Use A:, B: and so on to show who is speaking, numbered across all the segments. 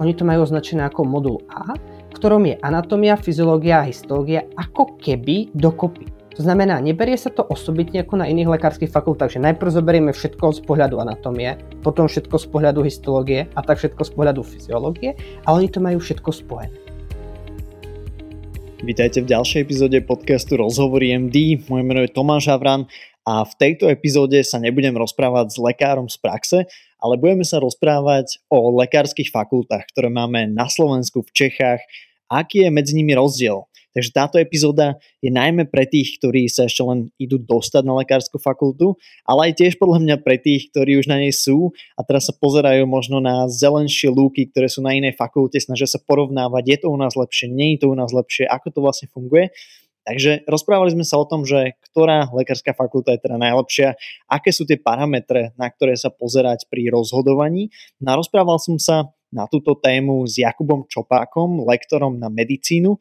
A: oni to majú označené ako modul A, v ktorom je anatómia, fyziológia a histológia ako keby dokopy. To znamená, neberie sa to osobitne ako na iných lekárskych fakultách, že najprv zoberieme všetko z pohľadu anatómie, potom všetko z pohľadu histológie a tak všetko z pohľadu fyziológie, ale oni to majú všetko spojené.
B: Vítajte v ďalšej epizóde podcastu Rozhovory MD. Moje meno je Tomáš Havran a v tejto epizóde sa nebudem rozprávať s lekárom z praxe, ale budeme sa rozprávať o lekárskych fakultách, ktoré máme na Slovensku, v Čechách, aký je medzi nimi rozdiel. Takže táto epizóda je najmä pre tých, ktorí sa ešte len idú dostať na lekárskú fakultu, ale aj tiež podľa mňa pre tých, ktorí už na nej sú a teraz sa pozerajú možno na zelenšie lúky, ktoré sú na inej fakulte, snažia sa porovnávať, je to u nás lepšie, nie je to u nás lepšie, ako to vlastne funguje. Takže rozprávali sme sa o tom, že ktorá lekárska fakulta je teda najlepšia, aké sú tie parametre, na ktoré sa pozerať pri rozhodovaní. No rozprával som sa na túto tému s Jakubom Čopákom, lektorom na medicínu,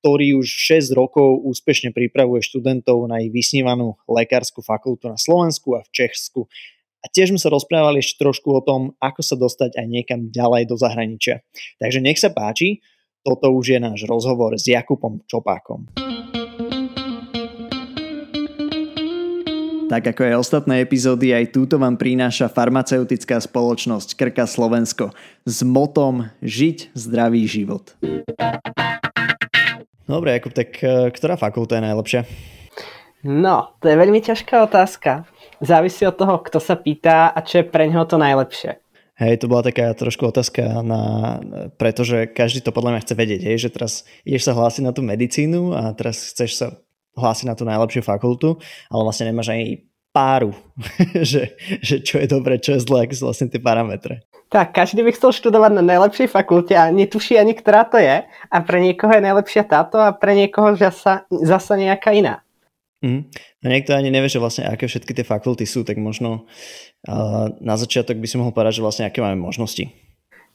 B: ktorý už 6 rokov úspešne pripravuje študentov na ich vysnívanú lekárskú fakultu na Slovensku a v Česku. A tiež sme sa rozprávali ešte trošku o tom, ako sa dostať aj niekam ďalej do zahraničia. Takže nech sa páči, toto už je náš rozhovor s Jakubom Čopákom. Tak ako aj ostatné epizódy, aj túto vám prináša farmaceutická spoločnosť Krka Slovensko s motom Žiť zdravý život. Dobre, Jakub, tak e, ktorá fakulta je najlepšia?
A: No, to je veľmi ťažká otázka. Závisí od toho, kto sa pýta a čo je pre neho to najlepšie.
B: Hej, to bola taká trošku otázka, na, pretože každý to podľa mňa chce vedieť, hej, že teraz ideš sa hlásiť na tú medicínu a teraz chceš sa hlási na tú najlepšiu fakultu, ale vlastne nemáš ani páru, že, že čo je dobre, čo je zlé, aké sú vlastne tie parametre.
A: Tak, každý by chcel študovať na najlepšej fakulte a netuší ani, ktorá to je. A pre niekoho je najlepšia táto a pre niekoho zasa, zasa nejaká iná.
B: Mm. No niekto ani nevie, že vlastne aké všetky tie fakulty sú, tak možno uh, na začiatok by si mohol povedať, že vlastne aké máme možnosti.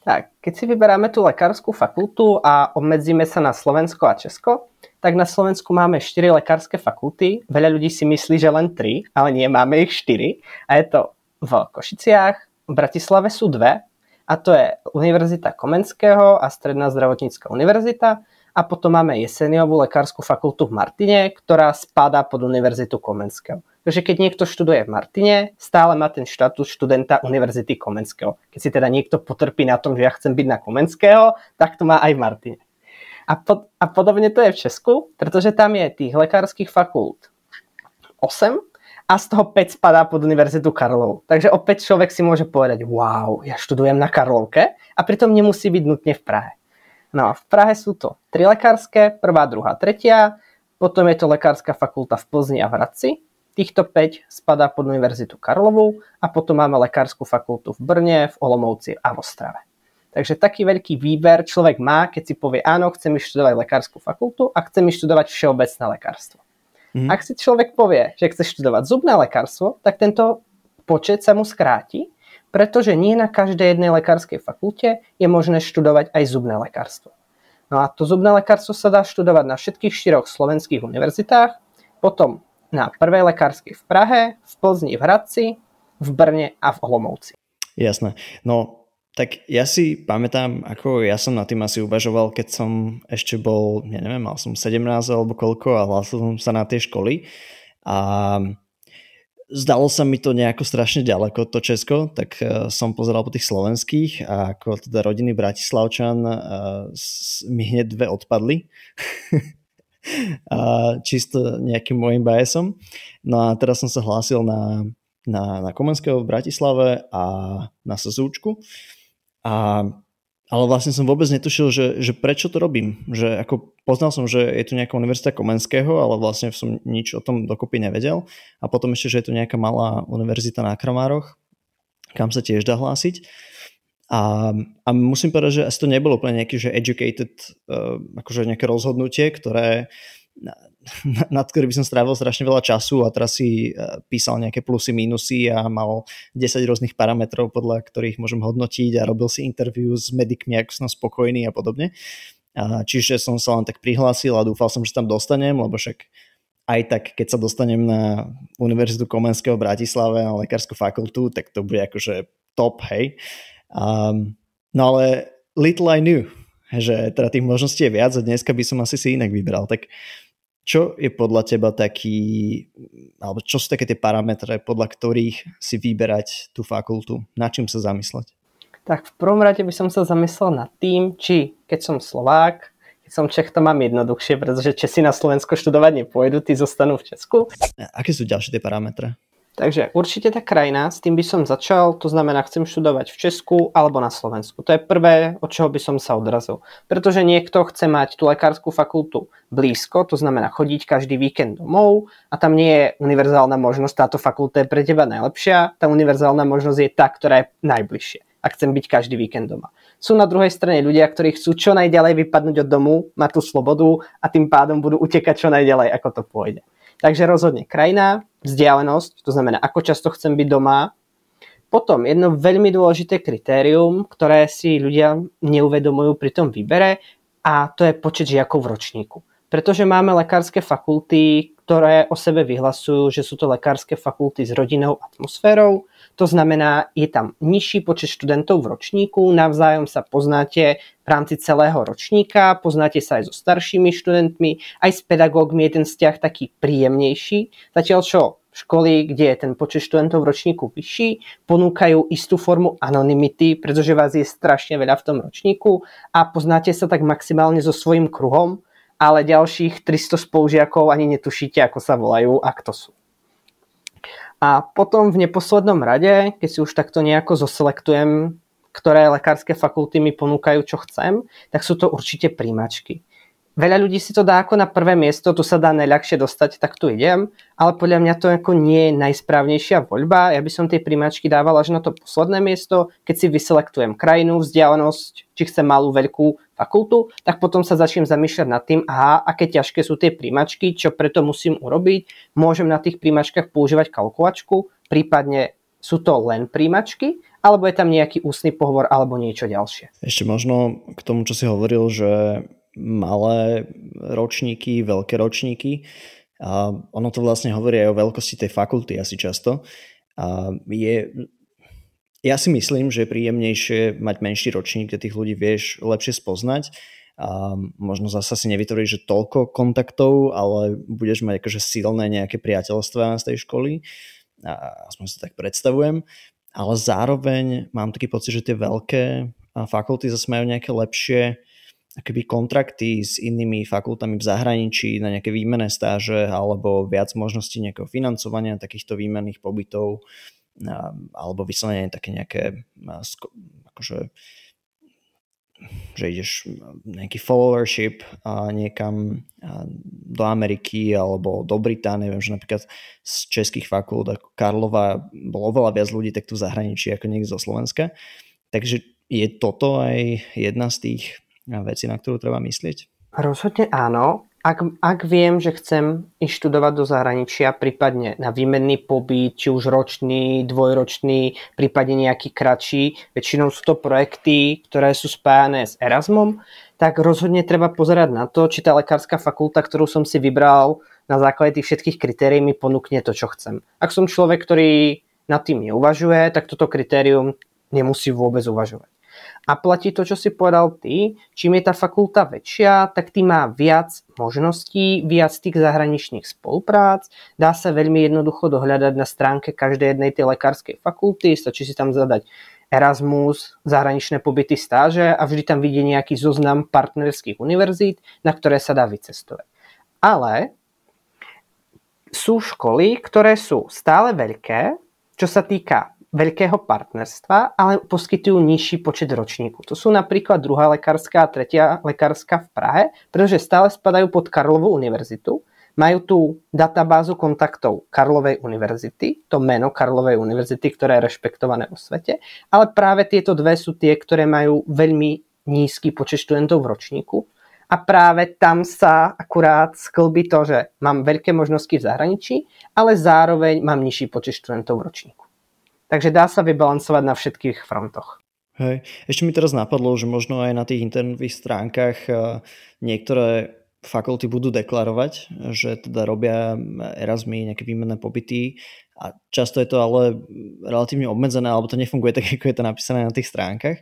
A: Tak, keď si vyberáme tú lekárskú fakultu a obmedzíme sa na Slovensko a Česko, tak na Slovensku máme 4 lekárske fakulty. Veľa ľudí si myslí, že len 3, ale nie, máme ich 4. A je to v Košiciach, v Bratislave sú dve, a to je Univerzita Komenského a Stredná zdravotnícka univerzita. A potom máme Jeseniovú lekárskú fakultu v Martine, ktorá spadá pod Univerzitu Komenského. Takže keď niekto študuje v Martine, stále má ten štatus študenta Univerzity Komenského. Keď si teda niekto potrpí na tom, že ja chcem byť na Komenského, tak to má aj v Martine. A, pod, a podobne to je v Česku, pretože tam je tých lekárskych fakult 8 a z toho 5 spadá pod Univerzitu Karlov. Takže opäť človek si môže povedať, wow, ja študujem na Karlovke a pritom nemusí byť nutne v Prahe. No a v Prahe sú to tri lekárske, prvá, druhá, tretia, potom je to lekárska fakulta v Plzni a v Hradci, Týchto 5 spadá pod Univerzitu Karlovú a potom máme lekárskú fakultu v Brne, v Olomouci a v Ostrave. Takže taký veľký výber človek má, keď si povie, áno, chcem študovať lekárskú fakultu a chcem študovať všeobecné lekárstvo. Mm. Ak si človek povie, že chce študovať zubné lekárstvo, tak tento počet sa mu skráti, pretože nie na každej jednej lekárskej fakulte je možné študovať aj zubné lekárstvo. No a to zubné lekárstvo sa dá študovať na všetkých štyroch slovenských univerzitách, potom na prvej lekárskej v Prahe, v Plzni, v Hradci, v Brne a v Olomouci.
B: Jasné. No, tak ja si pamätám, ako ja som na tým asi uvažoval, keď som ešte bol, ja neviem, mal som 17 alebo koľko a hlásil som sa na tie školy a zdalo sa mi to nejako strašne ďaleko, to Česko, tak uh, som pozeral po tých slovenských a ako teda rodiny Bratislavčan uh, mi hneď dve odpadli. a čisto nejakým môjim biasom. No a teraz som sa hlásil na, na, na Komenského v Bratislave a na Sazúčku. A, ale vlastne som vôbec netušil, že, že prečo to robím. Že ako poznal som, že je tu nejaká univerzita Komenského, ale vlastne som nič o tom dokopy nevedel. A potom ešte, že je tu nejaká malá univerzita na Kramároch, kam sa tiež dá hlásiť. A, a musím povedať, že asi to nebolo úplne nejaký, že educated, uh, akože nejaké rozhodnutie, ktoré nad ktorý by som strávil strašne veľa času a teraz si uh, písal nejaké plusy, minusy a mal 10 rôznych parametrov, podľa ktorých môžem hodnotiť a robil si interview s medikmi, ak som spokojný a podobne. Čiže som sa len tak prihlásil a dúfal som, že tam dostanem, lebo však aj tak, keď sa dostanem na Univerzitu Komenského v Bratislave na lekárskú fakultu, tak to bude akože top, hej. Um, no ale little I knew, že teda tých možností je viac a dneska by som asi si inak vybral. Tak čo je podľa teba taký, alebo čo sú také tie parametre, podľa ktorých si vyberať tú fakultu? Na čím sa zamysleť?
A: Tak v prvom rade by som sa zamyslel nad tým, či keď som Slovák, keď som Čech, to mám jednoduchšie, pretože Česi na Slovensko študovať nepôjdu, tí zostanú v Česku.
B: A aké sú ďalšie tie parametre?
A: Takže určite tá krajina, s tým by som začal, to znamená, chcem študovať v Česku alebo na Slovensku. To je prvé, od čoho by som sa odrazil. Pretože niekto chce mať tú lekárskú fakultu blízko, to znamená chodiť každý víkend domov a tam nie je univerzálna možnosť, táto fakulta je pre teba najlepšia, tá univerzálna možnosť je tá, ktorá je najbližšie a chcem byť každý víkend doma. Sú na druhej strane ľudia, ktorí chcú čo najďalej vypadnúť od domu, mať tú slobodu a tým pádom budú utekať čo najďalej, ako to pôjde. Takže rozhodne krajina, vzdialenosť, to znamená, ako často chcem byť doma. Potom jedno veľmi dôležité kritérium, ktoré si ľudia neuvedomujú pri tom výbere, a to je počet žiakov v ročníku. Pretože máme lekárske fakulty, ktoré o sebe vyhlasujú, že sú to lekárske fakulty s rodinnou atmosférou, to znamená, je tam nižší počet študentov v ročníku, navzájom sa poznáte v rámci celého ročníka, poznáte sa aj so staršími študentmi, aj s pedagógmi je ten vzťah taký príjemnejší. Zatiaľ čo školy, kde je ten počet študentov v ročníku vyšší, ponúkajú istú formu anonymity, pretože vás je strašne veľa v tom ročníku a poznáte sa tak maximálne so svojím kruhom, ale ďalších 300 spolužiakov ani netušíte, ako sa volajú a kto sú. A potom v neposlednom rade, keď si už takto nejako zoselektujem, ktoré lekárske fakulty mi ponúkajú, čo chcem, tak sú to určite príjmačky. Veľa ľudí si to dá ako na prvé miesto, tu sa dá najľahšie dostať, tak tu idem, ale podľa mňa to ako nie je najsprávnejšia voľba. Ja by som tie príjmačky dával až na to posledné miesto, keď si vyselektujem krajinu, vzdialenosť, či chcem malú, veľkú fakultu, tak potom sa začnem zamýšľať nad tým, aha, aké ťažké sú tie príjmačky, čo preto musím urobiť. Môžem na tých príjmačkách používať kalkulačku, prípadne sú to len príjmačky, alebo je tam nejaký ústny pohovor alebo niečo ďalšie.
B: Ešte možno k tomu, čo si hovoril, že malé ročníky, veľké ročníky. A ono to vlastne hovorí aj o veľkosti tej fakulty asi často. A je, ja si myslím, že je príjemnejšie mať menší ročník, kde tých ľudí vieš lepšie spoznať. A možno zasa si nevytvoríš že toľko kontaktov, ale budeš mať akože silné nejaké priateľstva z tej školy. A aspoň si tak predstavujem. Ale zároveň mám taký pocit, že tie veľké fakulty zase majú nejaké lepšie akoby kontrakty s inými fakultami v zahraničí na nejaké výmenné stáže alebo viac možností nejakého financovania takýchto výmenných pobytov alebo vyslovene také nejaké akože že ideš nejaký followership a niekam do Ameriky alebo do Británie, viem, že napríklad z českých fakult ako Karlova bolo oveľa viac ľudí takto v zahraničí ako niekto zo Slovenska. Takže je toto aj jedna z tých veci, na ktorú treba myslieť?
A: Rozhodne áno. Ak, ak viem, že chcem ísť študovať do zahraničia, prípadne na výmenný pobyt, či už ročný, dvojročný, prípadne nejaký kratší, väčšinou sú to projekty, ktoré sú spájané s Erasmom, tak rozhodne treba pozerať na to, či tá lekárska fakulta, ktorú som si vybral na základe tých všetkých kritérií mi ponúkne to, čo chcem. Ak som človek, ktorý nad tým neuvažuje, tak toto kritérium nemusí vôbec uvažovať. A platí to, čo si povedal ty, čím je tá fakulta väčšia, tak tým má viac možností, viac tých zahraničných spoluprác, dá sa veľmi jednoducho dohľadať na stránke každej jednej tej lekárskej fakulty, stačí si tam zadať Erasmus, zahraničné pobyty, stáže a vždy tam vidie nejaký zoznam partnerských univerzít, na ktoré sa dá vycestovať. Ale sú školy, ktoré sú stále veľké, čo sa týka veľkého partnerstva, ale poskytujú nižší počet ročníkov. To sú napríklad druhá lekárska a tretia lekárska v Prahe, pretože stále spadajú pod Karlovú univerzitu. Majú tú databázu kontaktov Karlovej univerzity, to meno Karlovej univerzity, ktoré je rešpektované vo svete, ale práve tieto dve sú tie, ktoré majú veľmi nízky počet študentov v ročníku a práve tam sa akurát sklbí to, že mám veľké možnosti v zahraničí, ale zároveň mám nižší počet študentov v ročníku. Takže dá sa vybalancovať na všetkých frontoch.
B: Hej. Ešte mi teraz napadlo, že možno aj na tých internetových stránkach eh, niektoré fakulty budú deklarovať, že teda robia Erasmy, nejaké výmenné pobyty a často je to ale relatívne obmedzené, alebo to nefunguje tak, ako je to napísané na tých stránkach.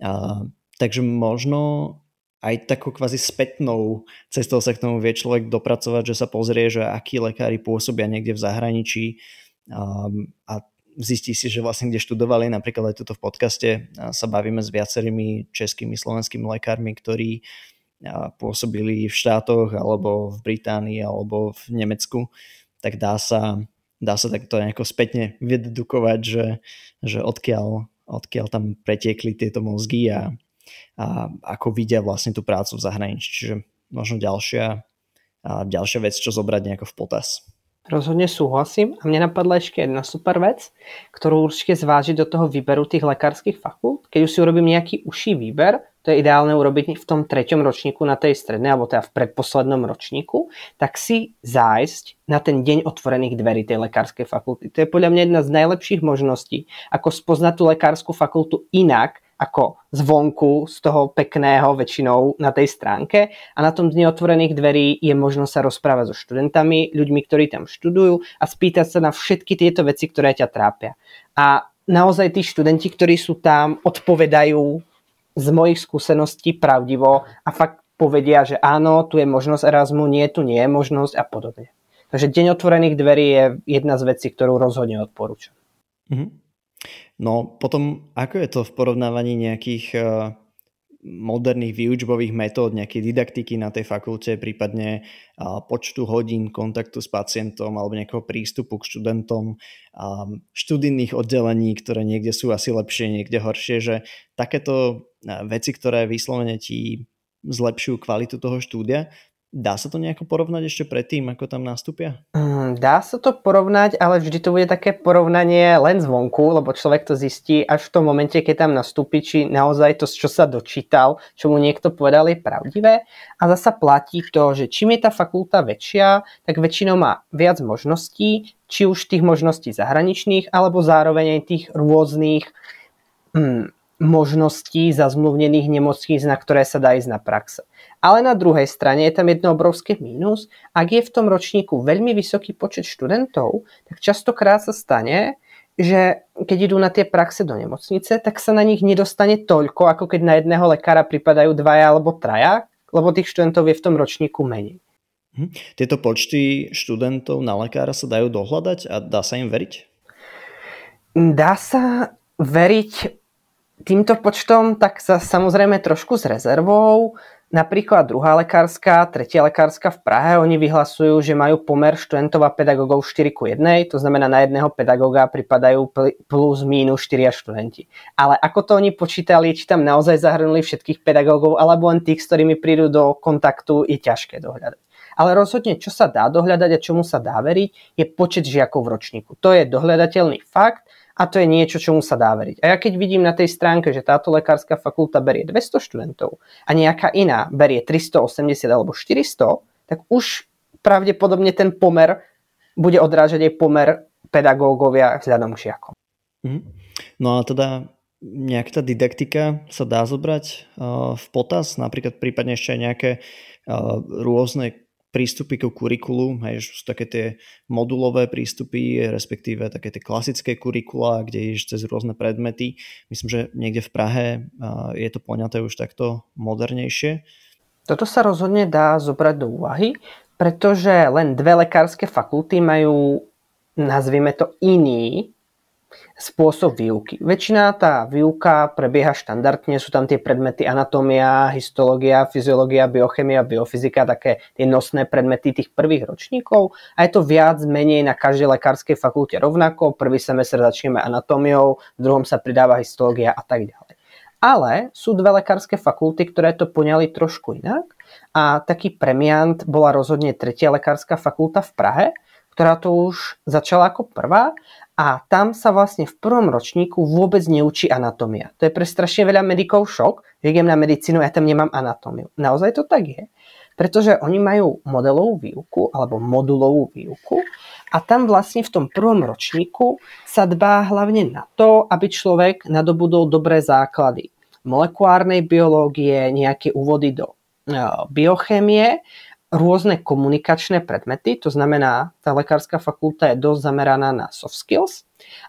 B: A takže možno aj takou kvázi spätnou cestou sa k tomu vie človek dopracovať, že sa pozrie, že akí lekári pôsobia niekde v zahraničí um, a zistí si, že vlastne kde študovali, napríklad aj tuto v podcaste sa bavíme s viacerými českými, slovenskými lekármi, ktorí pôsobili v štátoch alebo v Británii alebo v Nemecku, tak dá sa, dá sa takto nejako spätne vydedukovať, že, že odkiaľ, odkiaľ tam pretiekli tieto mozgy a, a ako vidia vlastne tú prácu v zahraničí. Čiže možno ďalšia, a ďalšia vec, čo zobrať nejako v potaz.
A: Rozhodne súhlasím a mne napadla ešte jedna super vec, ktorú určite zvážiť do toho výberu tých lekárskych fakult. Keď už si urobím nejaký uší výber, to je ideálne urobiť v tom treťom ročníku na tej strednej, alebo teda v predposlednom ročníku, tak si zájsť na ten deň otvorených dverí tej lekárskej fakulty. To je podľa mňa jedna z najlepších možností, ako spoznať tú lekárskú fakultu inak, ako zvonku z toho pekného väčšinou na tej stránke a na tom dni otvorených dverí je možno sa rozprávať so študentami, ľuďmi, ktorí tam študujú a spýtať sa na všetky tieto veci, ktoré ťa trápia. A naozaj tí študenti, ktorí sú tam, odpovedajú z mojich skúseností pravdivo a fakt povedia, že áno, tu je možnosť Erasmu, nie, tu nie je možnosť a podobne. Takže deň otvorených dverí je jedna z vecí, ktorú rozhodne odporúčam.
B: Mm-hmm. No potom, ako je to v porovnávaní nejakých uh, moderných výučbových metód, nejakej didaktiky na tej fakulte, prípadne počtu hodín kontaktu s pacientom alebo nejakého prístupu k študentom, študijných oddelení, ktoré niekde sú asi lepšie, niekde horšie, že takéto veci, ktoré vyslovene ti zlepšujú kvalitu toho štúdia, Dá sa to nejako porovnať ešte predtým, ako tam nastúpia?
A: Mm, dá sa to porovnať, ale vždy to bude také porovnanie len zvonku, lebo človek to zistí až v tom momente, keď tam nastúpi, či naozaj to, čo sa dočítal, čo mu niekto povedal, je pravdivé. A zasa platí to, že čím je tá fakulta väčšia, tak väčšinou má viac možností, či už tých možností zahraničných, alebo zároveň aj tých rôznych hmm, možností zazmluvnených nemocníc, na ktoré sa dá ísť na praxe. Ale na druhej strane je tam jedno obrovské mínus. Ak je v tom ročníku veľmi vysoký počet študentov, tak častokrát sa stane, že keď idú na tie praxe do nemocnice, tak sa na nich nedostane toľko, ako keď na jedného lekára pripadajú dvaja alebo traja, lebo tých študentov je v tom ročníku menej.
B: Hm. Tieto počty študentov na lekára sa dajú dohľadať a dá sa im veriť?
A: Dá sa veriť týmto počtom, tak sa samozrejme trošku s rezervou. Napríklad druhá lekárska, tretia lekárska v Prahe, oni vyhlasujú, že majú pomer študentov a pedagógov 4 ku 1, to znamená na jedného pedagóga pripadajú plus mínus 4 študenti. Ale ako to oni počítali, či tam naozaj zahrnuli všetkých pedagógov, alebo len tých, s ktorými prídu do kontaktu, je ťažké dohľadať. Ale rozhodne, čo sa dá dohľadať a čomu sa dá veriť, je počet žiakov v ročníku. To je dohľadateľný fakt a to je niečo, čomu sa dá veriť. A ja keď vidím na tej stránke, že táto lekárska fakulta berie 200 študentov a nejaká iná berie 380 alebo 400, tak už pravdepodobne ten pomer bude odrážať aj pomer pedagógovia vzhľadom k žiakom.
B: Mm. No a teda nejaká tá didaktika sa dá zobrať uh, v potaz, napríklad prípadne ešte aj nejaké uh, rôzne prístupy ku kurikulu, hej, sú také tie modulové prístupy, respektíve také tie klasické kurikula, kde ideš cez rôzne predmety. Myslím, že niekde v Prahe je to poňaté už takto modernejšie.
A: Toto sa rozhodne dá zobrať do úvahy, pretože len dve lekárske fakulty majú, nazvime to, iný spôsob výuky. Väčšina tá výuka prebieha štandardne, sú tam tie predmety anatómia, histológia, fyziológia, biochemia, biofyzika, také tie nosné predmety tých prvých ročníkov a je to viac menej na každej lekárskej fakulte rovnako. Prvý semestr začneme anatómiou, v druhom sa pridáva histológia a tak ďalej. Ale sú dve lekárske fakulty, ktoré to poňali trošku inak a taký premiant bola rozhodne tretia lekárska fakulta v Prahe, ktorá to už začala ako prvá a tam sa vlastne v prvom ročníku vôbec neučí anatómia. To je pre strašne veľa medikov šok, že idem na medicínu a ja tam nemám anatómiu. Naozaj to tak je, pretože oni majú modelovú výuku alebo modulovú výuku a tam vlastne v tom prvom ročníku sa dbá hlavne na to, aby človek nadobudol dobré základy molekulárnej biológie, nejaké úvody do e, biochémie rôzne komunikačné predmety, to znamená, tá lekárska fakulta je dosť zameraná na soft skills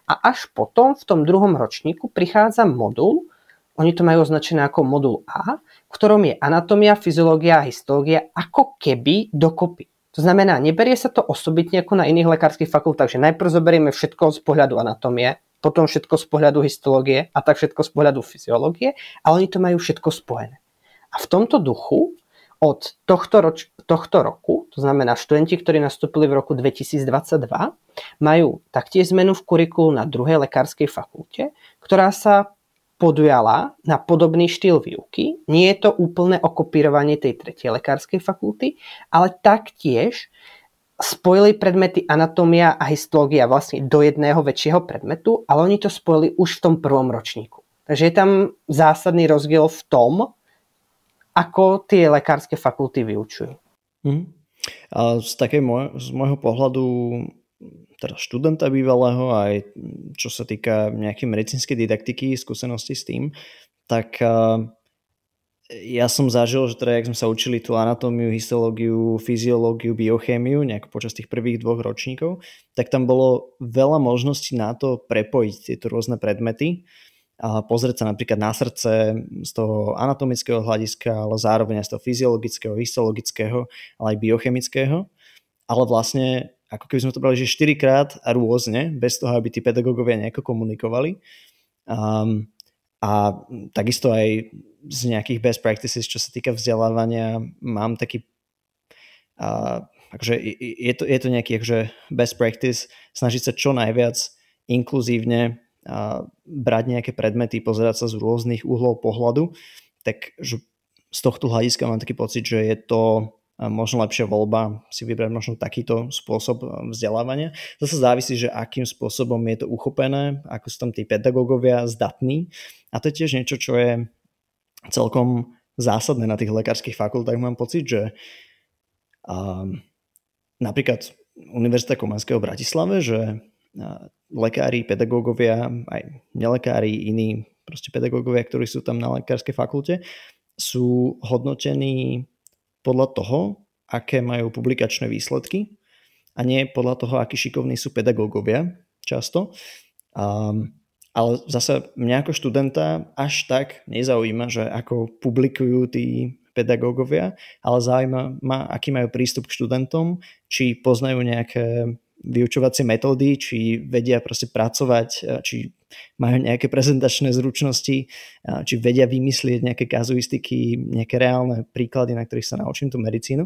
A: a až potom v tom druhom ročníku prichádza modul, oni to majú označené ako modul A, v ktorom je anatómia, fyziológia a histológia ako keby dokopy. To znamená, neberie sa to osobitne ako na iných lekárskych fakultách, že najprv zoberieme všetko z pohľadu anatómie, potom všetko z pohľadu histológie a tak všetko z pohľadu fyziológie, ale oni to majú všetko spojené. A v tomto duchu od tohto, roč, tohto roku, to znamená študenti, ktorí nastúpili v roku 2022, majú taktiež zmenu v kurikulu na druhej lekárskej fakulte, ktorá sa podujala na podobný štýl výuky. Nie je to úplné okopírovanie tej tretej lekárskej fakulty, ale taktiež spojili predmety anatómia a histológia vlastne do jedného väčšieho predmetu, ale oni to spojili už v tom prvom ročníku. Takže je tam zásadný rozdiel v tom, ako tie lekárske fakulty vyučujú. Mm.
B: A z, takej môj, z môjho pohľadu teda študenta bývalého, aj čo sa týka nejakej medicínskej didaktiky, skúsenosti s tým, tak ja som zažil, že teda, jak sme sa učili tú anatómiu, histológiu, fyziológiu, biochémiu, nejak počas tých prvých dvoch ročníkov, tak tam bolo veľa možností na to prepojiť tieto rôzne predmety pozrieť sa napríklad na srdce z toho anatomického hľadiska, ale zároveň aj z toho fyziologického, histologického, ale aj biochemického. Ale vlastne ako keby sme to brali, že 4 krát a rôzne, bez toho, aby tí pedagógovia nejako komunikovali. Um, a takisto aj z nejakých best practices, čo sa týka vzdelávania, mám taký uh, akože je, to, je to nejaký akože best practice snažiť sa čo najviac inkluzívne uh, brať nejaké predmety, pozerať sa z rôznych uhlov pohľadu, tak že z tohto hľadiska mám taký pocit, že je to možno lepšia voľba si vybrať možno takýto spôsob vzdelávania. Zase závisí, že akým spôsobom je to uchopené, ako sú tam tí pedagógovia zdatní a to je tiež niečo, čo je celkom zásadné na tých lekárskych fakultách. Mám pocit, že um, napríklad Univerzita Komenského v Bratislave, že lekári, pedagógovia, aj nelekári, iní proste pedagógovia, ktorí sú tam na lekárskej fakulte, sú hodnotení podľa toho, aké majú publikačné výsledky a nie podľa toho, akí šikovní sú pedagógovia často. Um, ale zase mňa ako študenta až tak nezaujíma, že ako publikujú tí pedagógovia, ale zaujíma ma, aký majú prístup k študentom, či poznajú nejaké vyučovacie metódy, či vedia proste pracovať, či majú nejaké prezentačné zručnosti, či vedia vymyslieť nejaké kazuistiky, nejaké reálne príklady, na ktorých sa naučím tú medicínu.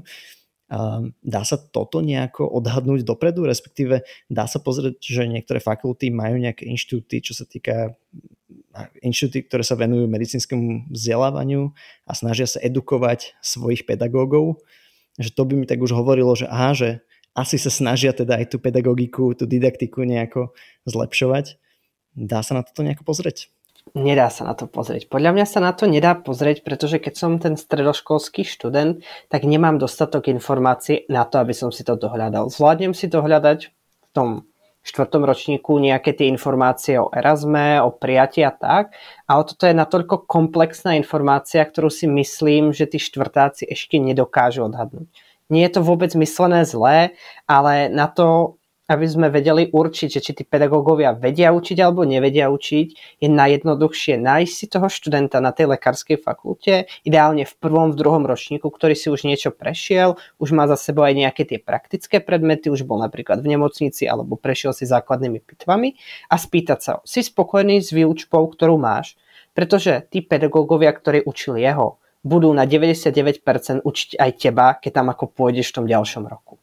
B: Dá sa toto nejako odhadnúť dopredu, respektíve dá sa pozrieť, že niektoré fakulty majú nejaké inštitúty, čo sa týka inštitúty, ktoré sa venujú medicínskemu vzdelávaniu a snažia sa edukovať svojich pedagógov, že to by mi tak už hovorilo, že aha, že asi sa snažia teda aj tú pedagogiku, tú didaktiku nejako zlepšovať. Dá sa na toto nejako pozrieť?
A: Nedá sa na to pozrieť. Podľa mňa sa na to nedá pozrieť, pretože keď som ten stredoškolský študent, tak nemám dostatok informácií na to, aby som si to dohľadal. Zvládnem si dohľadať v tom štvrtom ročníku nejaké tie informácie o Erasme, o prijati a tak, ale toto je natoľko komplexná informácia, ktorú si myslím, že tí štvrtáci ešte nedokážu odhadnúť. Nie je to vôbec myslené zlé, ale na to, aby sme vedeli určiť, že či tí pedagógovia vedia učiť alebo nevedia učiť, je najjednoduchšie nájsť si toho študenta na tej lekárskej fakulte, ideálne v prvom, v druhom ročníku, ktorý si už niečo prešiel, už má za sebou aj nejaké tie praktické predmety, už bol napríklad v nemocnici alebo prešiel si základnými pitvami a spýtať sa, si spokojný s výučbou, ktorú máš, pretože tí pedagógovia, ktorí učili jeho, budú na 99% učiť aj teba, keď tam ako pôjdeš v tom ďalšom roku.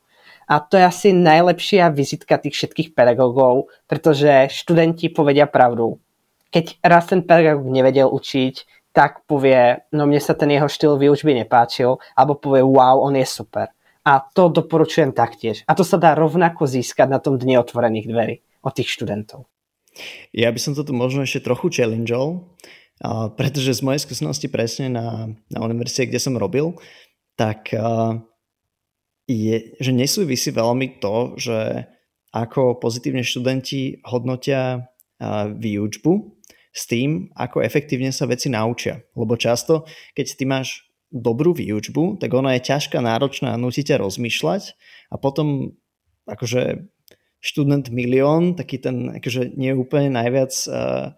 A: A to je asi najlepšia vizitka tých všetkých pedagógov, pretože študenti povedia pravdu. Keď raz ten pedagóg nevedel učiť, tak povie, no mne sa ten jeho štýl výučby nepáčil, alebo povie, wow, on je super. A to doporučujem taktiež. A to sa dá rovnako získať na tom dne otvorených dverí od tých študentov.
B: Ja by som toto možno ešte trochu challengeol, pretože z mojej skúsenosti presne na, na univerzite, kde som robil, tak je, že nesúvisí veľmi to, že ako pozitívne študenti hodnotia výučbu s tým, ako efektívne sa veci naučia. Lebo často, keď ty máš dobrú výučbu, tak ona je ťažká, náročná a nutí ťa rozmýšľať a potom akože študent milión, taký ten akože nie úplne najviac uh,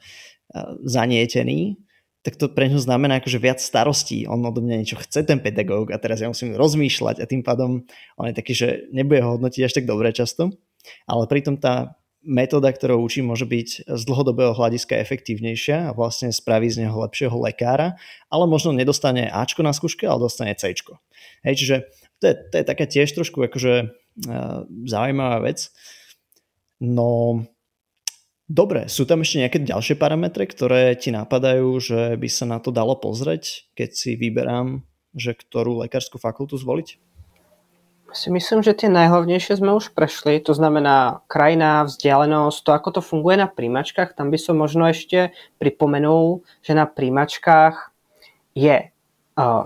B: zanietený, tak to pre ňo znamená akože viac starostí. On odo mňa niečo chce, ten pedagóg, a teraz ja musím rozmýšľať a tým pádom on je taký, že nebude ho hodnotiť až tak dobre často, ale pritom tá metóda, ktorou učí, môže byť z dlhodobého hľadiska efektívnejšia a vlastne spraví z neho lepšieho lekára, ale možno nedostane Ačko na skúške, ale dostane Cčko. Hej, čiže to je, to je taká tiež trošku akože uh, zaujímavá vec. No, dobre, sú tam ešte nejaké ďalšie parametre, ktoré ti napadajú, že by sa na to dalo pozrieť, keď si vyberám, že ktorú lekárskú fakultu zvoliť?
A: si myslím, že tie najhlavnejšie sme už prešli, to znamená krajina, vzdialenosť, to ako to funguje na príjmačkách, tam by som možno ešte pripomenul, že na príjmačkách je,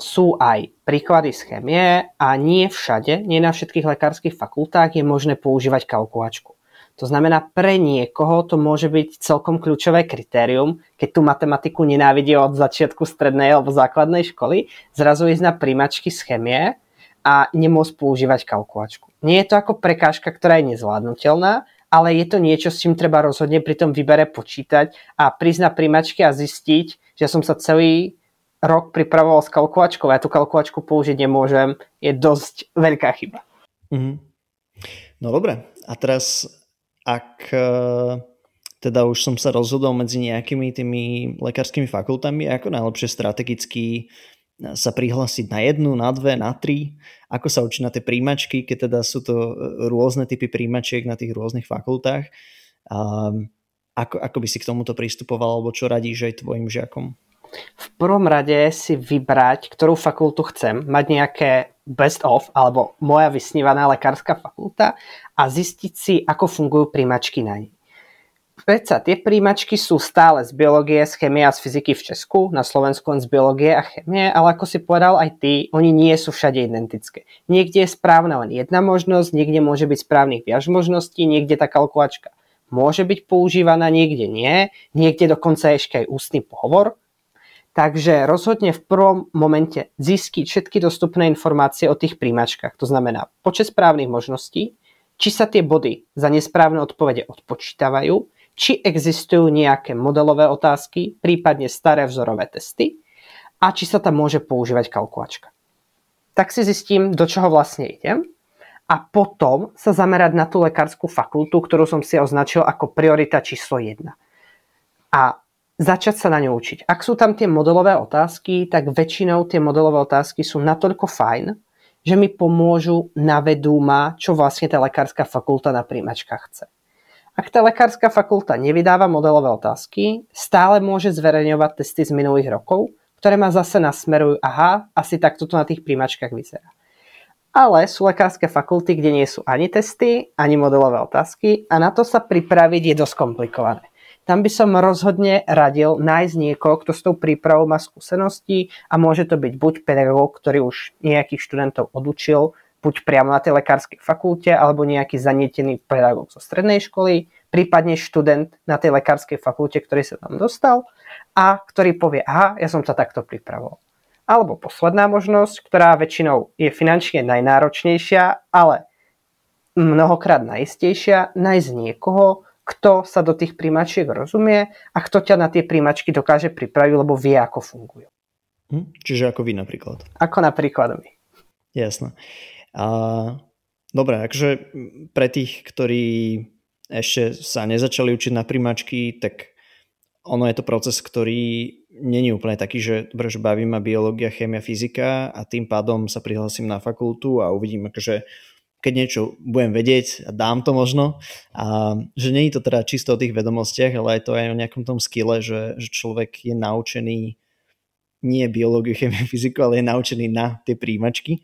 A: sú aj príklady z chemie a nie všade, nie na všetkých lekárskych fakultách je možné používať kalkulačku. To znamená, pre niekoho to môže byť celkom kľúčové kritérium, keď tú matematiku nenávidí od začiatku strednej alebo základnej školy, zrazu ísť na príjmačky z chemie a nemôcť používať kalkulačku. Nie je to ako prekážka, ktorá je nezvládnutelná, ale je to niečo, s čím treba rozhodne pri tom výbere počítať a prísť na príjmačky a zistiť, že som sa celý rok pripravoval s kalkulačkou a ja tú kalkulačku použiť nemôžem, je dosť veľká chyba. Mm-hmm.
B: No dobre, a teraz ak e, teda už som sa rozhodol medzi nejakými tými lekárskymi fakultami, ako najlepšie strategicky sa prihlásiť na jednu, na dve, na tri, ako sa učí na tie príjmačky, keď teda sú to e, rôzne typy príjmačiek na tých rôznych fakultách. Ako, ako by si k tomuto pristupoval, alebo čo radíš aj tvojim žiakom?
A: V prvom rade si vybrať, ktorú fakultu chcem, mať nejaké best of, alebo moja vysnívaná lekárska fakulta a zistiť si, ako fungujú príjmačky na nej. Predsa tie príjimačky sú stále z biológie, z chemie a z fyziky v Česku, na Slovensku len z biológie a chemie, ale ako si povedal aj ty, oni nie sú všade identické. Niekde je správna len jedna možnosť, niekde môže byť správnych viac možností, niekde tá kalkulačka môže byť používaná, niekde nie, niekde dokonca ešte aj ústny pohovor. Takže rozhodne v prvom momente zistiť všetky dostupné informácie o tých príjimačkách, to znamená počet správnych možností, či sa tie body za nesprávne odpovede odpočítavajú, či existujú nejaké modelové otázky, prípadne staré vzorové testy a či sa tam môže používať kalkulačka. Tak si zistím, do čoho vlastne idem a potom sa zamerať na tú lekárskú fakultu, ktorú som si označil ako priorita číslo 1. A začať sa na ňu učiť. Ak sú tam tie modelové otázky, tak väčšinou tie modelové otázky sú natoľko fajn, že mi pomôžu, navedú ma, čo vlastne tá lekárska fakulta na príjmačkách chce. Ak tá lekárska fakulta nevydáva modelové otázky, stále môže zverejňovať testy z minulých rokov, ktoré ma zase nasmerujú, aha, asi takto to na tých príjmačkách vyzerá. Ale sú lekárske fakulty, kde nie sú ani testy, ani modelové otázky a na to sa pripraviť je dosť komplikované. Tam by som rozhodne radil nájsť niekoho, kto s tou prípravou má skúsenosti a môže to byť buď pedagóg, ktorý už nejakých študentov odučil, buď priamo na tej lekárskej fakulte, alebo nejaký zanietený pedagóg zo strednej školy, prípadne študent na tej lekárskej fakulte, ktorý sa tam dostal a ktorý povie, aha, ja som sa takto pripravoval. Alebo posledná možnosť, ktorá väčšinou je finančne najnáročnejšia, ale mnohokrát najistejšia, nájsť niekoho, kto sa do tých príjmačiek rozumie a kto ťa na tie príjmačky dokáže pripraviť, lebo vie, ako fungujú.
B: Hm, čiže ako vy napríklad.
A: Ako napríklad my.
B: Jasné. A dobre, akže pre tých, ktorí ešte sa nezačali učiť na primačky, tak ono je to proces, ktorý není úplne taký, že dobre, že baví ma biológia, chémia, fyzika a tým pádom sa prihlasím na fakultu a uvidím, akože keď niečo budem vedieť a dám to možno. A že nie je to teda čisto o tých vedomostiach, ale aj to aj o nejakom tom skille, že, že človek je naučený nie biológiu, chemiu, fyziku, ale je naučený na tie príjimačky.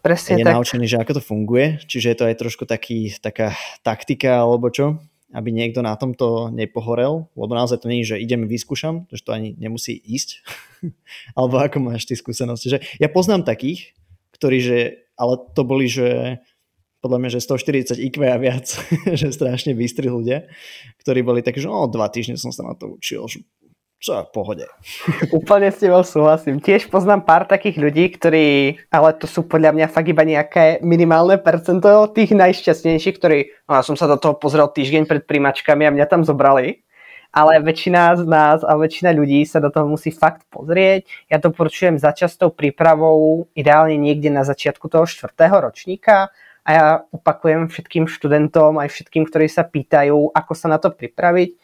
A: Presne
B: je tak. naučený, že ako to funguje, čiže je to aj trošku taký, taká taktika alebo čo, aby niekto na tomto nepohorel, lebo naozaj to nie je, že idem vyskúšam, že to ani nemusí ísť, alebo ako máš ty skúsenosti. Že ja poznám takých, ktorí, že, ale to boli, že podľa mňa, že 140 IQ a viac, že strašne bystri ľudia, ktorí boli takí, že o, dva týždne som sa na to učil, že čo v pohode.
A: Úplne s tebou súhlasím. Tiež poznám pár takých ľudí, ktorí, ale to sú podľa mňa fakt iba nejaké minimálne percento tých najšťastnejších, ktorí, no ja som sa do toho pozrel týždeň pred príjmačkami a mňa tam zobrali. Ale väčšina z nás a väčšina ľudí sa do toho musí fakt pozrieť. Ja to porčujem za častou prípravou, ideálne niekde na začiatku toho štvrtého ročníka a ja opakujem všetkým študentom, aj všetkým, ktorí sa pýtajú, ako sa na to pripraviť.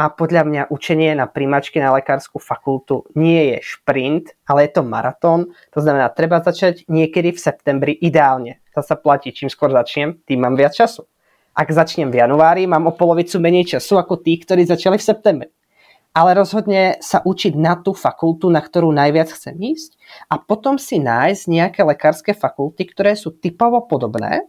A: A podľa mňa učenie na príjmačky na lekárskú fakultu nie je šprint, ale je to maratón. To znamená, treba začať niekedy v septembri ideálne. To sa platí, čím skôr začnem, tým mám viac času ak začnem v januári, mám o polovicu menej času ako tí, ktorí začali v septembri. Ale rozhodne sa učiť na tú fakultu, na ktorú najviac chcem ísť a potom si nájsť nejaké lekárske fakulty, ktoré sú typovo podobné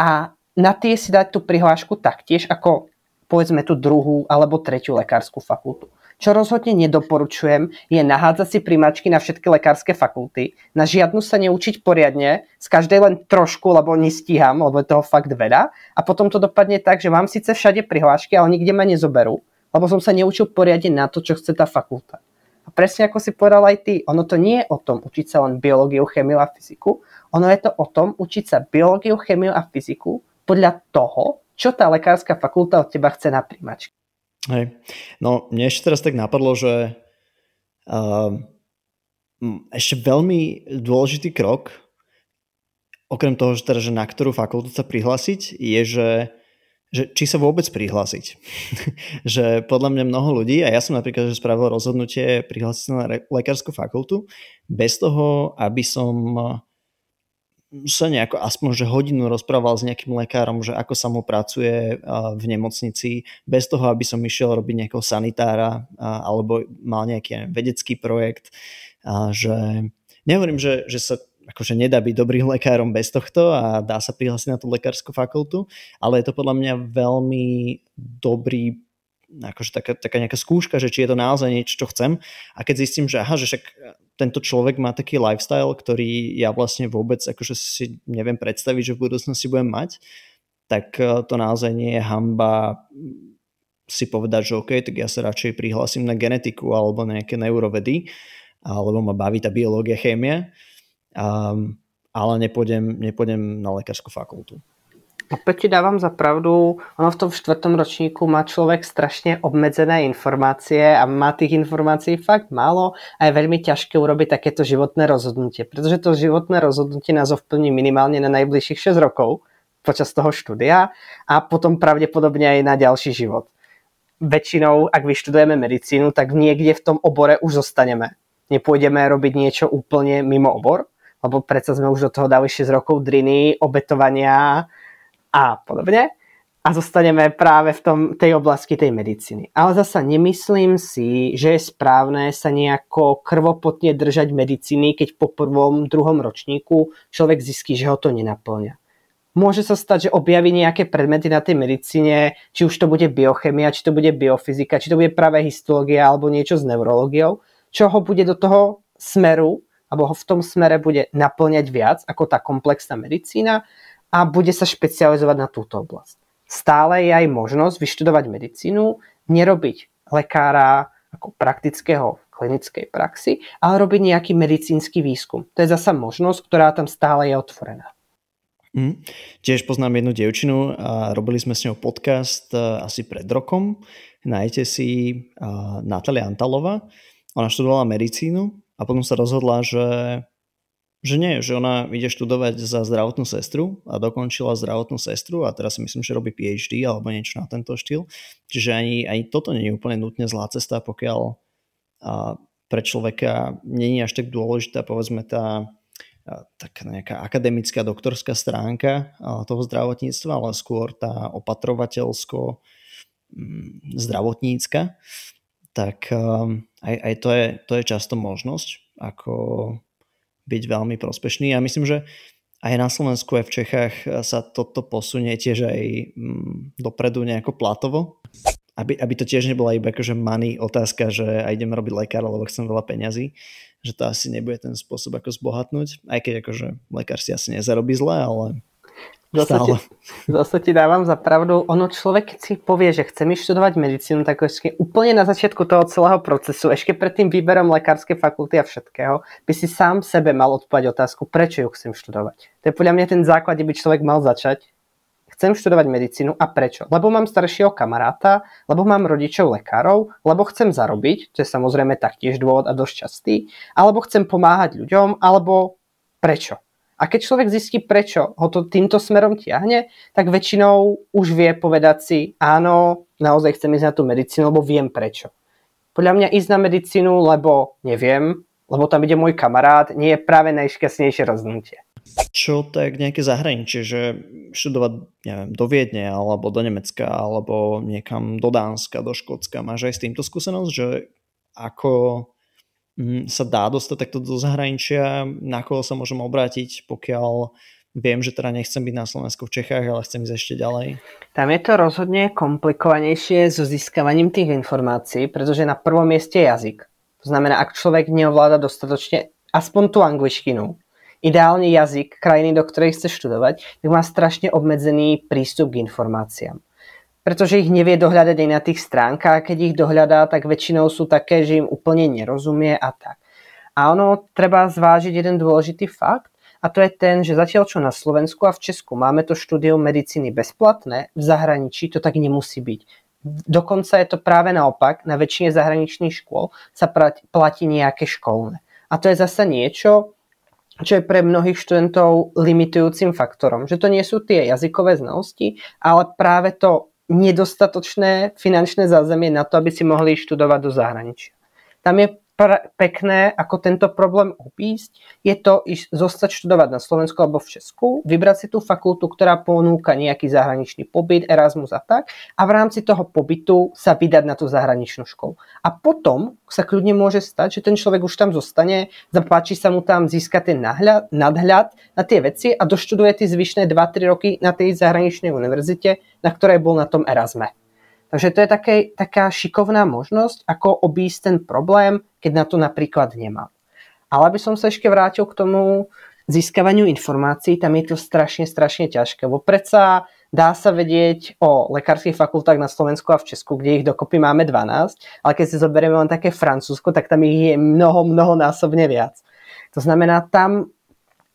A: a na tie si dať tú prihlášku taktiež ako povedzme tú druhú alebo tretiu lekárskú fakultu. Čo rozhodne nedoporučujem, je nahádzať si primačky na všetky lekárske fakulty, na žiadnu sa neučiť poriadne, z každej len trošku, lebo nestíham, lebo je toho fakt veľa. A potom to dopadne tak, že mám síce všade prihlášky, ale nikde ma nezoberú, lebo som sa neučil poriadne na to, čo chce tá fakulta. A presne ako si povedal aj ty, ono to nie je o tom učiť sa len biológiu, chemiu a fyziku, ono je to o tom učiť sa biológiu, chemiu a fyziku podľa toho, čo tá lekárska fakulta od teba chce na príjmačke.
B: Hej. No, mne ešte teraz tak napadlo, že uh, ešte veľmi dôležitý krok, okrem toho, že, teda, že na ktorú fakultu sa prihlásiť, je, že, že či sa vôbec prihlásiť. že podľa mňa mnoho ľudí, a ja som napríklad že spravil rozhodnutie prihlásiť sa na lekárskú fakultu, bez toho, aby som sa nejako aspoň že hodinu rozprával s nejakým lekárom, že ako sa mu pracuje v nemocnici, bez toho, aby som išiel robiť nejakého sanitára alebo mal nejaký neviem, vedecký projekt. A že nehovorím, že, že sa akože nedá byť dobrým lekárom bez tohto a dá sa prihlásiť na tú lekárskú fakultu, ale je to podľa mňa veľmi dobrý akože taká, taká nejaká skúška, že či je to naozaj niečo, čo chcem. A keď zistím, že aha, že však tento človek má taký lifestyle, ktorý ja vlastne vôbec akože si neviem predstaviť, že v budúcnosti budem mať, tak eh, to naozaj nie je hamba si povedať, že OK, tak ja sa radšej prihlasím na genetiku alebo nejaké neurovedy, alebo ma baví tá biológia, chémia, um, ale nepôjdem, nepôjdem na lekárskú fakultu.
A: Opäť ti dávam za pravdu, ono v tom čtvrtom ročníku má človek strašne obmedzené informácie a má tých informácií fakt málo a je veľmi ťažké urobiť takéto životné rozhodnutie, pretože to životné rozhodnutie nás ovplyvní minimálne na najbližších 6 rokov počas toho štúdia a potom pravdepodobne aj na ďalší život. Väčšinou, ak vyštudujeme medicínu, tak niekde v tom obore už zostaneme. Nepôjdeme robiť niečo úplne mimo obor, lebo predsa sme už do toho dali 6 rokov driny, obetovania, a podobne a zostaneme práve v tom, tej oblasti tej medicíny. Ale zasa nemyslím si, že je správne sa nejako krvopotne držať medicíny, keď po prvom, druhom ročníku človek zistí, že ho to nenaplňa. Môže sa stať, že objaví nejaké predmety na tej medicíne, či už to bude biochemia, či to bude biofyzika, či to bude práve histológia alebo niečo s neurológiou, čo ho bude do toho smeru, alebo ho v tom smere bude naplňať viac ako tá komplexná medicína a bude sa špecializovať na túto oblasť. Stále je aj možnosť vyštudovať medicínu, nerobiť lekára ako praktického v klinickej praxi, ale robiť nejaký medicínsky výskum. To je zasa možnosť, ktorá tam stále je otvorená.
B: Mm. Tiež poznám jednu dievčinu a robili sme s ňou podcast e, asi pred rokom. Nájdete si Natalia Antalova. Ona študovala medicínu a potom sa rozhodla, že že nie, že ona ide študovať za zdravotnú sestru a dokončila zdravotnú sestru a teraz si myslím, že robí PhD alebo niečo na tento štýl. Čiže ani, ani toto nie je úplne nutne zlá cesta, pokiaľ a pre človeka je až tak dôležitá povedzme tá tak nejaká akademická doktorská stránka toho zdravotníctva, ale skôr tá opatrovateľsko mm, zdravotnícka, tak aj, aj to, je, to je často možnosť, ako byť veľmi prospešný. A myslím, že aj na Slovensku, aj v Čechách sa toto posunie tiež aj mm, dopredu nejako platovo. Aby, aby to tiež nebola iba akože money otázka, že aj idem robiť lekár, lebo chcem veľa peňazí. Že to asi nebude ten spôsob, ako zbohatnúť. Aj keď akože lekár si asi nezarobí zle, ale
A: Zase ti, zase ti dávam za pravdu. Ono človek, keď si povie, že chce mi študovať medicínu, tak ešte úplne na začiatku toho celého procesu, ešte pred tým výberom lekárskej fakulty a všetkého, by si sám sebe mal odpovedať otázku, prečo ju chcem študovať. To je podľa mňa ten základ, kde by človek mal začať. chcem študovať medicínu a prečo? Lebo mám staršieho kamaráta, lebo mám rodičov lekárov, lebo chcem zarobiť, čo je samozrejme taktiež dôvod a dosť častý, alebo chcem pomáhať ľuďom, alebo prečo? A keď človek zistí, prečo ho to týmto smerom tiahne, tak väčšinou už vie povedať si, áno, naozaj chcem ísť na tú medicínu, lebo viem prečo. Podľa mňa ísť na medicínu, lebo neviem, lebo tam ide môj kamarát, nie je práve najšťastnejšie rozhodnutie.
B: Čo tak nejaké zahraničie, že študovať, neviem, do Viedne, alebo do Nemecka, alebo niekam do Dánska, do Škótska, máš aj s týmto skúsenosť, že ako sa dá dostať takto do zahraničia, na koho sa môžem obrátiť, pokiaľ viem, že teda nechcem byť na Slovensku v Čechách, ale chcem ísť ešte ďalej.
A: Tam je to rozhodne komplikovanejšie so získavaním tých informácií, pretože na prvom mieste je jazyk. To znamená, ak človek neovláda dostatočne aspoň tú angličtinu, ideálne jazyk krajiny, do ktorej chce študovať, tak má strašne obmedzený prístup k informáciám pretože ich nevie dohľadať aj na tých stránkach. Keď ich dohľadá, tak väčšinou sú také, že im úplne nerozumie a tak. A ono treba zvážiť jeden dôležitý fakt, a to je ten, že zatiaľ čo na Slovensku a v Česku máme to štúdium medicíny bezplatné, v zahraničí to tak nemusí byť. Dokonca je to práve naopak, na väčšine zahraničných škôl sa platí nejaké školné. A to je zasa niečo, čo je pre mnohých študentov limitujúcim faktorom. Že to nie sú tie jazykové znalosti, ale práve to nedostatočné finančné zázemie na to, aby si mohli študovať do zahraničia. Tam je pekné, ako tento problém opísť, je to ísť, zostať študovať na Slovensku alebo v Česku, vybrať si tú fakultu, ktorá ponúka nejaký zahraničný pobyt, Erasmus a tak, a v rámci toho pobytu sa vydať na tú zahraničnú školu. A potom sa kľudne môže stať, že ten človek už tam zostane, zapáči sa mu tam získať ten nadhľad, nadhľad na tie veci a doštuduje tie zvyšné 2-3 roky na tej zahraničnej univerzite, na ktorej bol na tom Erasme. Takže to je také, taká šikovná možnosť, ako obísť ten problém, keď na to napríklad nemám. Ale aby som sa ešte vrátil k tomu získavaniu informácií, tam je to strašne, strašne ťažké. Bo predsa dá sa vedieť o lekárskych fakultách na Slovensku a v Česku, kde ich dokopy máme 12, ale keď si zoberieme len také Francúzsko, tak tam ich je mnoho, mnoho násobne viac. To znamená, tam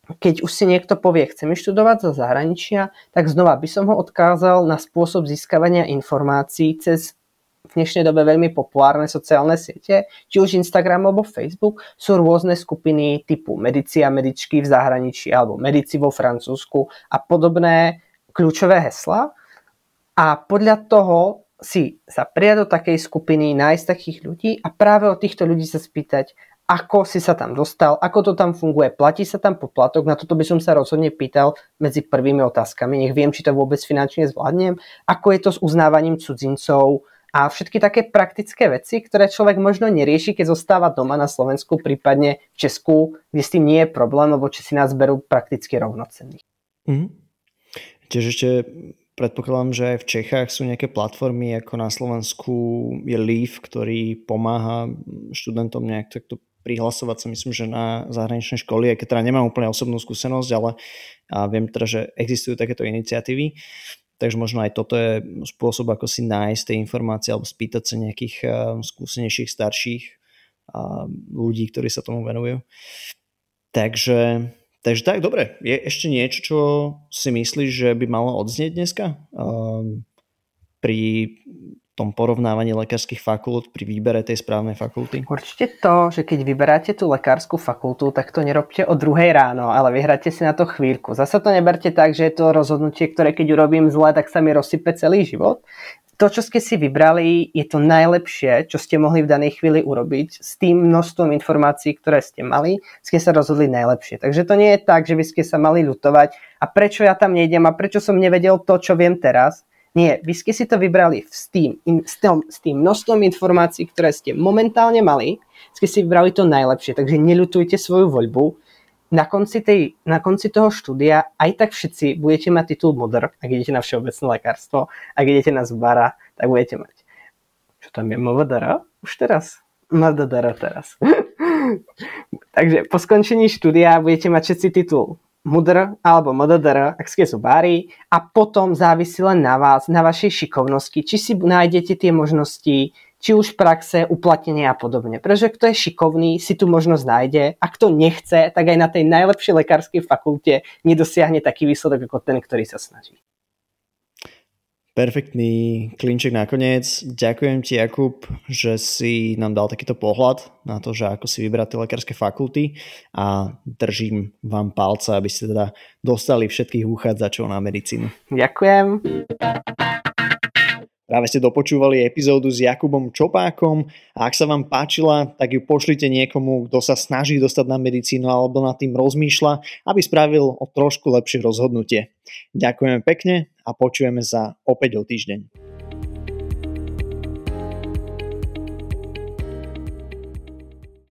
A: keď už si niekto povie, chcem študovať zo zahraničia, tak znova by som ho odkázal na spôsob získavania informácií cez v dnešnej dobe veľmi populárne sociálne siete, či už Instagram alebo Facebook, sú rôzne skupiny typu medici a medičky v zahraničí alebo medici vo Francúzsku a podobné kľúčové hesla. A podľa toho si sa prijať do takej skupiny, nájsť takých ľudí a práve od týchto ľudí sa spýtať, ako si sa tam dostal, ako to tam funguje, platí sa tam poplatok, na toto by som sa rozhodne pýtal medzi prvými otázkami, nech viem, či to vôbec finančne zvládnem, ako je to s uznávaním cudzincov a všetky také praktické veci, ktoré človek možno nerieši, keď zostáva doma na Slovensku, prípadne v Česku, kde s tým nie je problém, lebo si nás berú prakticky rovnocenných.
B: Mm. Tiež ešte predpokladám, že aj v Čechách sú nejaké platformy, ako na Slovensku je Leaf, ktorý pomáha študentom nejak takto prihlasovať sa myslím, že na zahraničné školy, aj keď teda nemám úplne osobnú skúsenosť, ale a viem teda, že existujú takéto iniciatívy. Takže možno aj toto je spôsob, ako si nájsť tie informácie alebo spýtať sa nejakých skúsenejších, starších ľudí, ktorí sa tomu venujú. Takže, takže tak, dobre. Je ešte niečo, čo si myslíš, že by malo odznieť dneska? Pri tom porovnávaní lekárskych fakult pri výbere tej správnej fakulty?
A: Určite to, že keď vyberáte tú lekárskú fakultu, tak to nerobte o druhej ráno, ale vyhráte si na to chvíľku. Zase to neberte tak, že je to rozhodnutie, ktoré keď urobím zle, tak sa mi rozsype celý život. To, čo ste si vybrali, je to najlepšie, čo ste mohli v danej chvíli urobiť. S tým množstvom informácií, ktoré ste mali, ste sa rozhodli najlepšie. Takže to nie je tak, že by ste sa mali ľutovať a prečo ja tam nejdem a prečo som nevedel to, čo viem teraz nie, vy ste si to vybrali s tým, s tým, s tým množstvom informácií, ktoré ste momentálne mali, ste si vybrali to najlepšie, takže neľutujte svoju voľbu. Na konci, tej, na konci toho štúdia aj tak všetci budete mať titul MODR, ak idete na všeobecné lekárstvo, ak idete na zbara, tak budete mať. Čo tam je MOVDR? Už teraz. MDR teraz. takže po skončení štúdia budete mať všetci titul MUDR alebo MDDR, ak ste zubári a potom závisí len na vás, na vašej šikovnosti, či si nájdete tie možnosti, či už praxe, uplatnenie a podobne. Pretože kto je šikovný, si tu možnosť nájde a kto nechce, tak aj na tej najlepšej lekárskej fakulte nedosiahne taký výsledok ako ten, ktorý sa snaží.
B: Perfektný klinček nakoniec. Ďakujem ti, Jakub, že si nám dal takýto pohľad na to, že ako si vybrať tie lekárske fakulty a držím vám palca, aby ste teda dostali všetkých uchádzačov na medicínu.
A: Ďakujem.
B: Práve ste dopočúvali epizódu s Jakubom Čopákom a ak sa vám páčila, tak ju pošlite niekomu, kto sa snaží dostať na medicínu alebo nad tým rozmýšľa, aby spravil o trošku lepšie rozhodnutie. Ďakujeme pekne a počujeme sa opäť o týždeň.